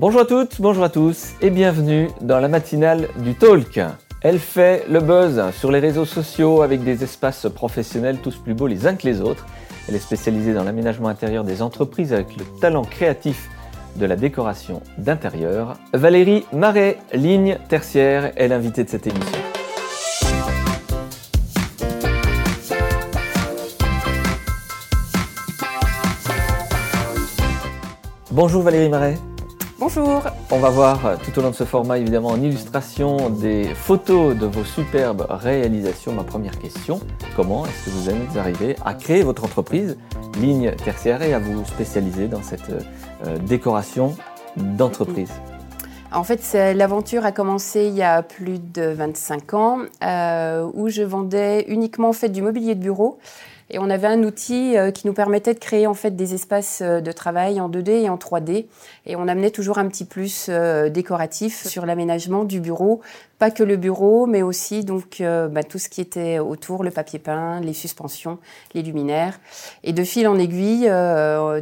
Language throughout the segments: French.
Bonjour à toutes, bonjour à tous et bienvenue dans la matinale du Talk. Elle fait le buzz sur les réseaux sociaux avec des espaces professionnels tous plus beaux les uns que les autres. Elle est spécialisée dans l'aménagement intérieur des entreprises avec le talent créatif de la décoration d'intérieur. Valérie Marais, ligne tertiaire, est l'invitée de cette émission. Bonjour Valérie Marais. Bonjour. On va voir tout au long de ce format évidemment en illustration des photos de vos superbes réalisations. Ma première question, comment est-ce que vous êtes arrivé à créer votre entreprise ligne tertiaire et à vous spécialiser dans cette euh, décoration d'entreprise? En fait, l'aventure a commencé il y a plus de 25 ans, euh, où je vendais uniquement fait, du mobilier de bureau et on avait un outil euh, qui nous permettait de créer en fait des espaces euh, de travail en 2D et en 3D. Et on amenait toujours un petit plus euh, décoratif sur l'aménagement du bureau. Pas que le bureau, mais aussi donc bah, tout ce qui était autour, le papier peint, les suspensions, les luminaires. Et de fil en aiguille,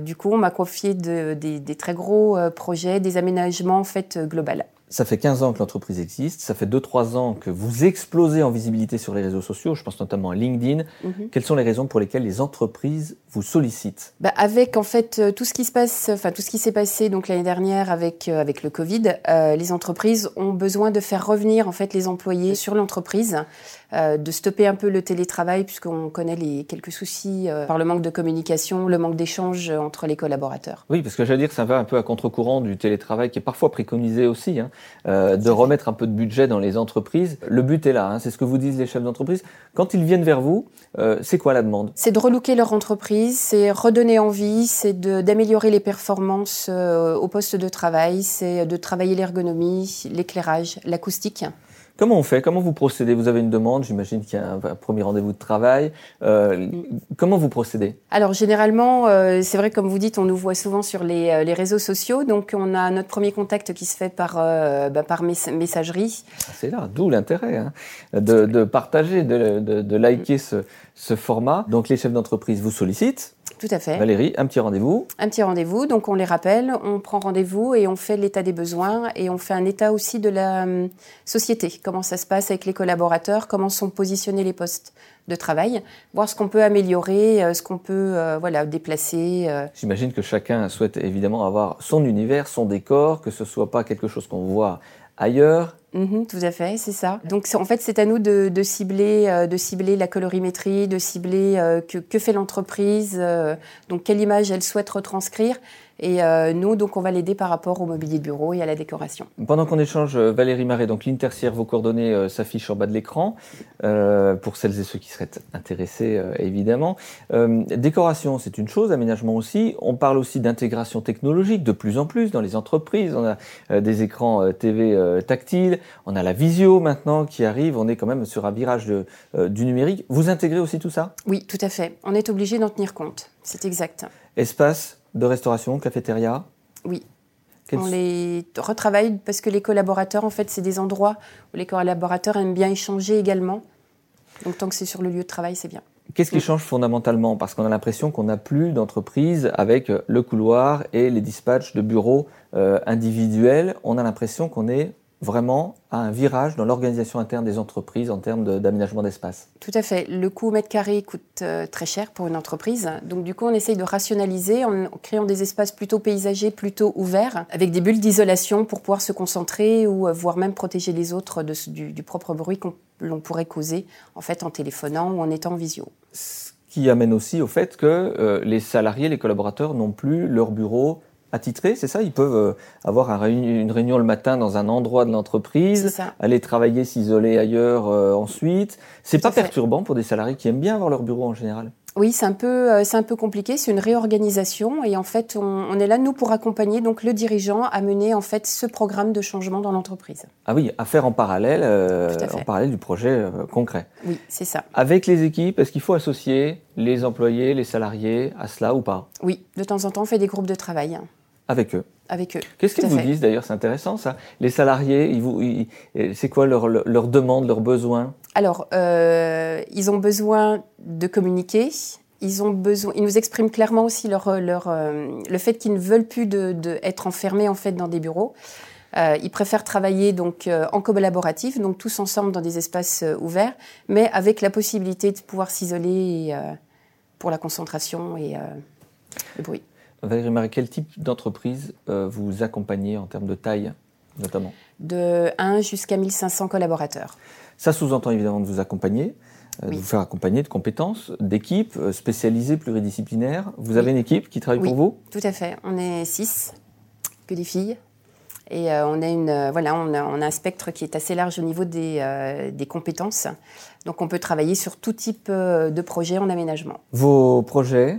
du coup, on m'a confié des, des, très gros projets, des aménagements en fait global. Ça fait 15 ans que l'entreprise existe, ça fait 2-3 ans que vous explosez en visibilité sur les réseaux sociaux, je pense notamment à LinkedIn. Mhm. Quelles sont les raisons pour lesquelles les entreprises vous sollicitent? Bah Avec en fait euh, tout ce qui se passe, enfin tout ce qui s'est passé donc l'année dernière avec euh, avec le Covid, euh, les entreprises ont besoin de faire revenir en fait les employés sur l'entreprise, de stopper un peu le télétravail puisqu'on connaît les quelques soucis par le manque de communication, le manque d'échange entre les collaborateurs. Oui, parce que j'allais dire que ça va un peu à contre-courant du télétravail qui est parfois préconisé aussi. Hein. Euh, de remettre un peu de budget dans les entreprises. Le but est là, hein, c'est ce que vous disent les chefs d'entreprise. Quand ils viennent vers vous, euh, c'est quoi la demande? C'est de relooker leur entreprise, c'est redonner envie, c'est d'améliorer les performances euh, au poste de travail, c'est de travailler l'ergonomie, l'éclairage, l'acoustique. Comment on fait? Comment vous procédez? Vous avez une demande, j'imagine qu'il y a un, premier rendez-vous de travail. Euh, comment vous procédez? Alors généralement, euh, c'est vrai comme vous dites, on nous voit souvent sur les, euh, les, réseaux sociaux, donc on a notre premier contact qui se fait par, bah, par messagerie. Ah, c'est là, d'où l'intérêt hein, de, de, partager, de, de, de liker ce, ce format. Donc les chefs d'entreprise vous sollicitent tout à fait. Valérie, un petit rendez-vous. Un petit rendez-vous, donc on les rappelle, on prend rendez-vous et on fait l'état des besoins et on fait un état aussi de la hum, société, comment ça se passe avec les collaborateurs, comment sont positionnés les postes de travail, voir ce qu'on peut améliorer, euh, ce qu'on peut euh, voilà déplacer. Euh. J'imagine que chacun souhaite évidemment avoir son univers, son décor, que ce soit pas quelque chose qu'on voit ailleurs Mhm, tout à fait, c'est ça. Donc en fait, c'est à nous de, cibler, euh, de cibler la colorimétrie, de cibler euh, que, que, fait l'entreprise, euh, donc quelle image elle souhaite retranscrire, et euh, nous, donc, on va l'aider par rapport au mobilier de bureau et à la décoration. Pendant qu'on échange, euh, Valérie Marais, donc l'intercière, vos coordonnées euh, s'affichent en bas de l'écran, euh, pour celles et ceux qui seraient intéressés, évidemment. décoration, c'est une chose, aménagement aussi. On parle aussi d'intégration technologique de plus en plus dans les entreprises. On a des écrans TV tactiles, on a la visio maintenant qui arrive, on est quand même sur un virage de, du numérique. Vous intégrez aussi tout ça? Oui, tout à fait. On est obligé d'en tenir compte, c'est exact. Espace de restauration, cafétéria Oui. On les retravaille parce que les collaborateurs, en fait, c'est des endroits où les collaborateurs aiment bien échanger également. Donc tant que c'est sur le lieu de travail, c'est bien. Qu'est-ce qui change fondamentalement? Parce qu'on a l'impression qu'on n'a plus d'entreprise avec le couloir et les dispatchs de bureaux euh, individuels. On a l'impression qu'on est vraiment à un virage dans l'organisation interne des entreprises en termes d'aménagement d'espace. Tout à fait. Le coût au mètre carré coûte euh, très cher pour une entreprise. Donc du coup, on essaye de rationaliser en créant des espaces plutôt paysagers, plutôt ouverts, avec des bulles d'isolation pour pouvoir se concentrer ou euh, voire même protéger les autres de, du, propre bruit qu'on l'on pourrait causer en fait en téléphonant ou en étant en visio. Ce qui amène aussi au fait que euh, les salariés, les collaborateurs n'ont plus leur bureau attitrés, c'est ça? Ils peuvent euh, avoir une réunion le matin dans un endroit de l'entreprise, aller travailler, s'isoler ailleurs euh, ensuite. C'est pas perturbant pour des salariés qui aiment bien avoir leur bureau en général? Oui, c'est un peu, euh, c'est un peu compliqué. C'est une réorganisation et en fait, on, est là nous pour accompagner donc le dirigeant à mener en fait ce programme de changement dans l'entreprise. Ah oui, à faire en parallèle, en parallèle du projet concret. Oui, c'est ça. Avec les équipes, est-ce qu'il faut associer les employés, les salariés à cela ou pas? Oui, de temps en temps, on fait des groupes de travail. Avec eux. Avec eux. Qu'est-ce qu'ils vous disent d'ailleurs? C'est intéressant ça. Les salariés, ils vous, c'est quoi leur, leur, demande, leurs besoins? Alors, euh, ils ont besoin de communiquer, ils ont besoin, ils nous expriment clairement aussi leur, leur, euh, le fait qu'ils ne veulent plus de, de, être enfermés en fait dans des bureaux. Euh, ils préfèrent travailler donc en collaboratif, donc tous ensemble dans des espaces ouverts, mais avec la possibilité de pouvoir s'isoler pour la concentration et le bruit. Valérie Marie, quel type d'entreprise vous accompagnez en termes de taille notamment? De 1 jusqu'à 1500 collaborateurs. Ça sous-entend évidemment de vous accompagner. Euh, oui. de vous faire accompagner de compétences, d'équipes euh, spécialisées, pluridisciplinaires. Vous avez une équipe qui travaille oui, pour vous? Tout à fait. On est six, que des filles. Et euh, on, a une, euh, voilà, on, a, on, a, un spectre qui est assez large au niveau des, euh, des, compétences. Donc on peut travailler sur tout type euh, de projet en aménagement. Vos projets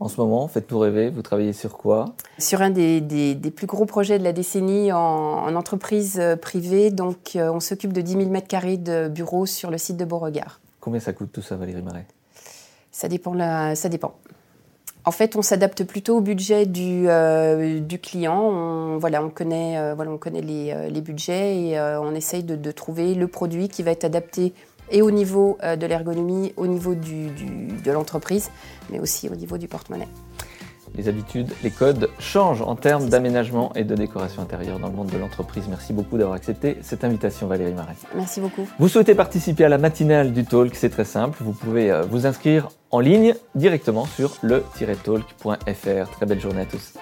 en ce moment, faites-nous rêver, vous travaillez sur quoi? Sur un des, des, des, plus gros projets de la décennie en, en entreprise privée. Donc on s'occupe de 10 000 m2 de bureaux sur le site de Beauregard. Combien ça coûte tout ça, Valérie Marais? Ça dépend. La... Ça dépend. En fait, on s'adapte plutôt au budget du, euh, du client. On, voilà, on connaît, euh, voilà, on connaît les, euh, les budgets et euh, on essaye de, de, trouver le produit qui va être adapté et au niveau euh, de l'ergonomie, au niveau du, du, de l'entreprise, mais aussi au niveau du porte-monnaie les habitudes, les codes changent en termes d'aménagement et de décoration intérieure dans le monde de l'entreprise. Merci beaucoup d'avoir accepté cette invitation, Valérie Marais. Merci beaucoup. Vous souhaitez participer à la matinale du Talk, c'est très simple. Vous pouvez vous inscrire en ligne directement sur le-talk.fr. Très belle journée à tous.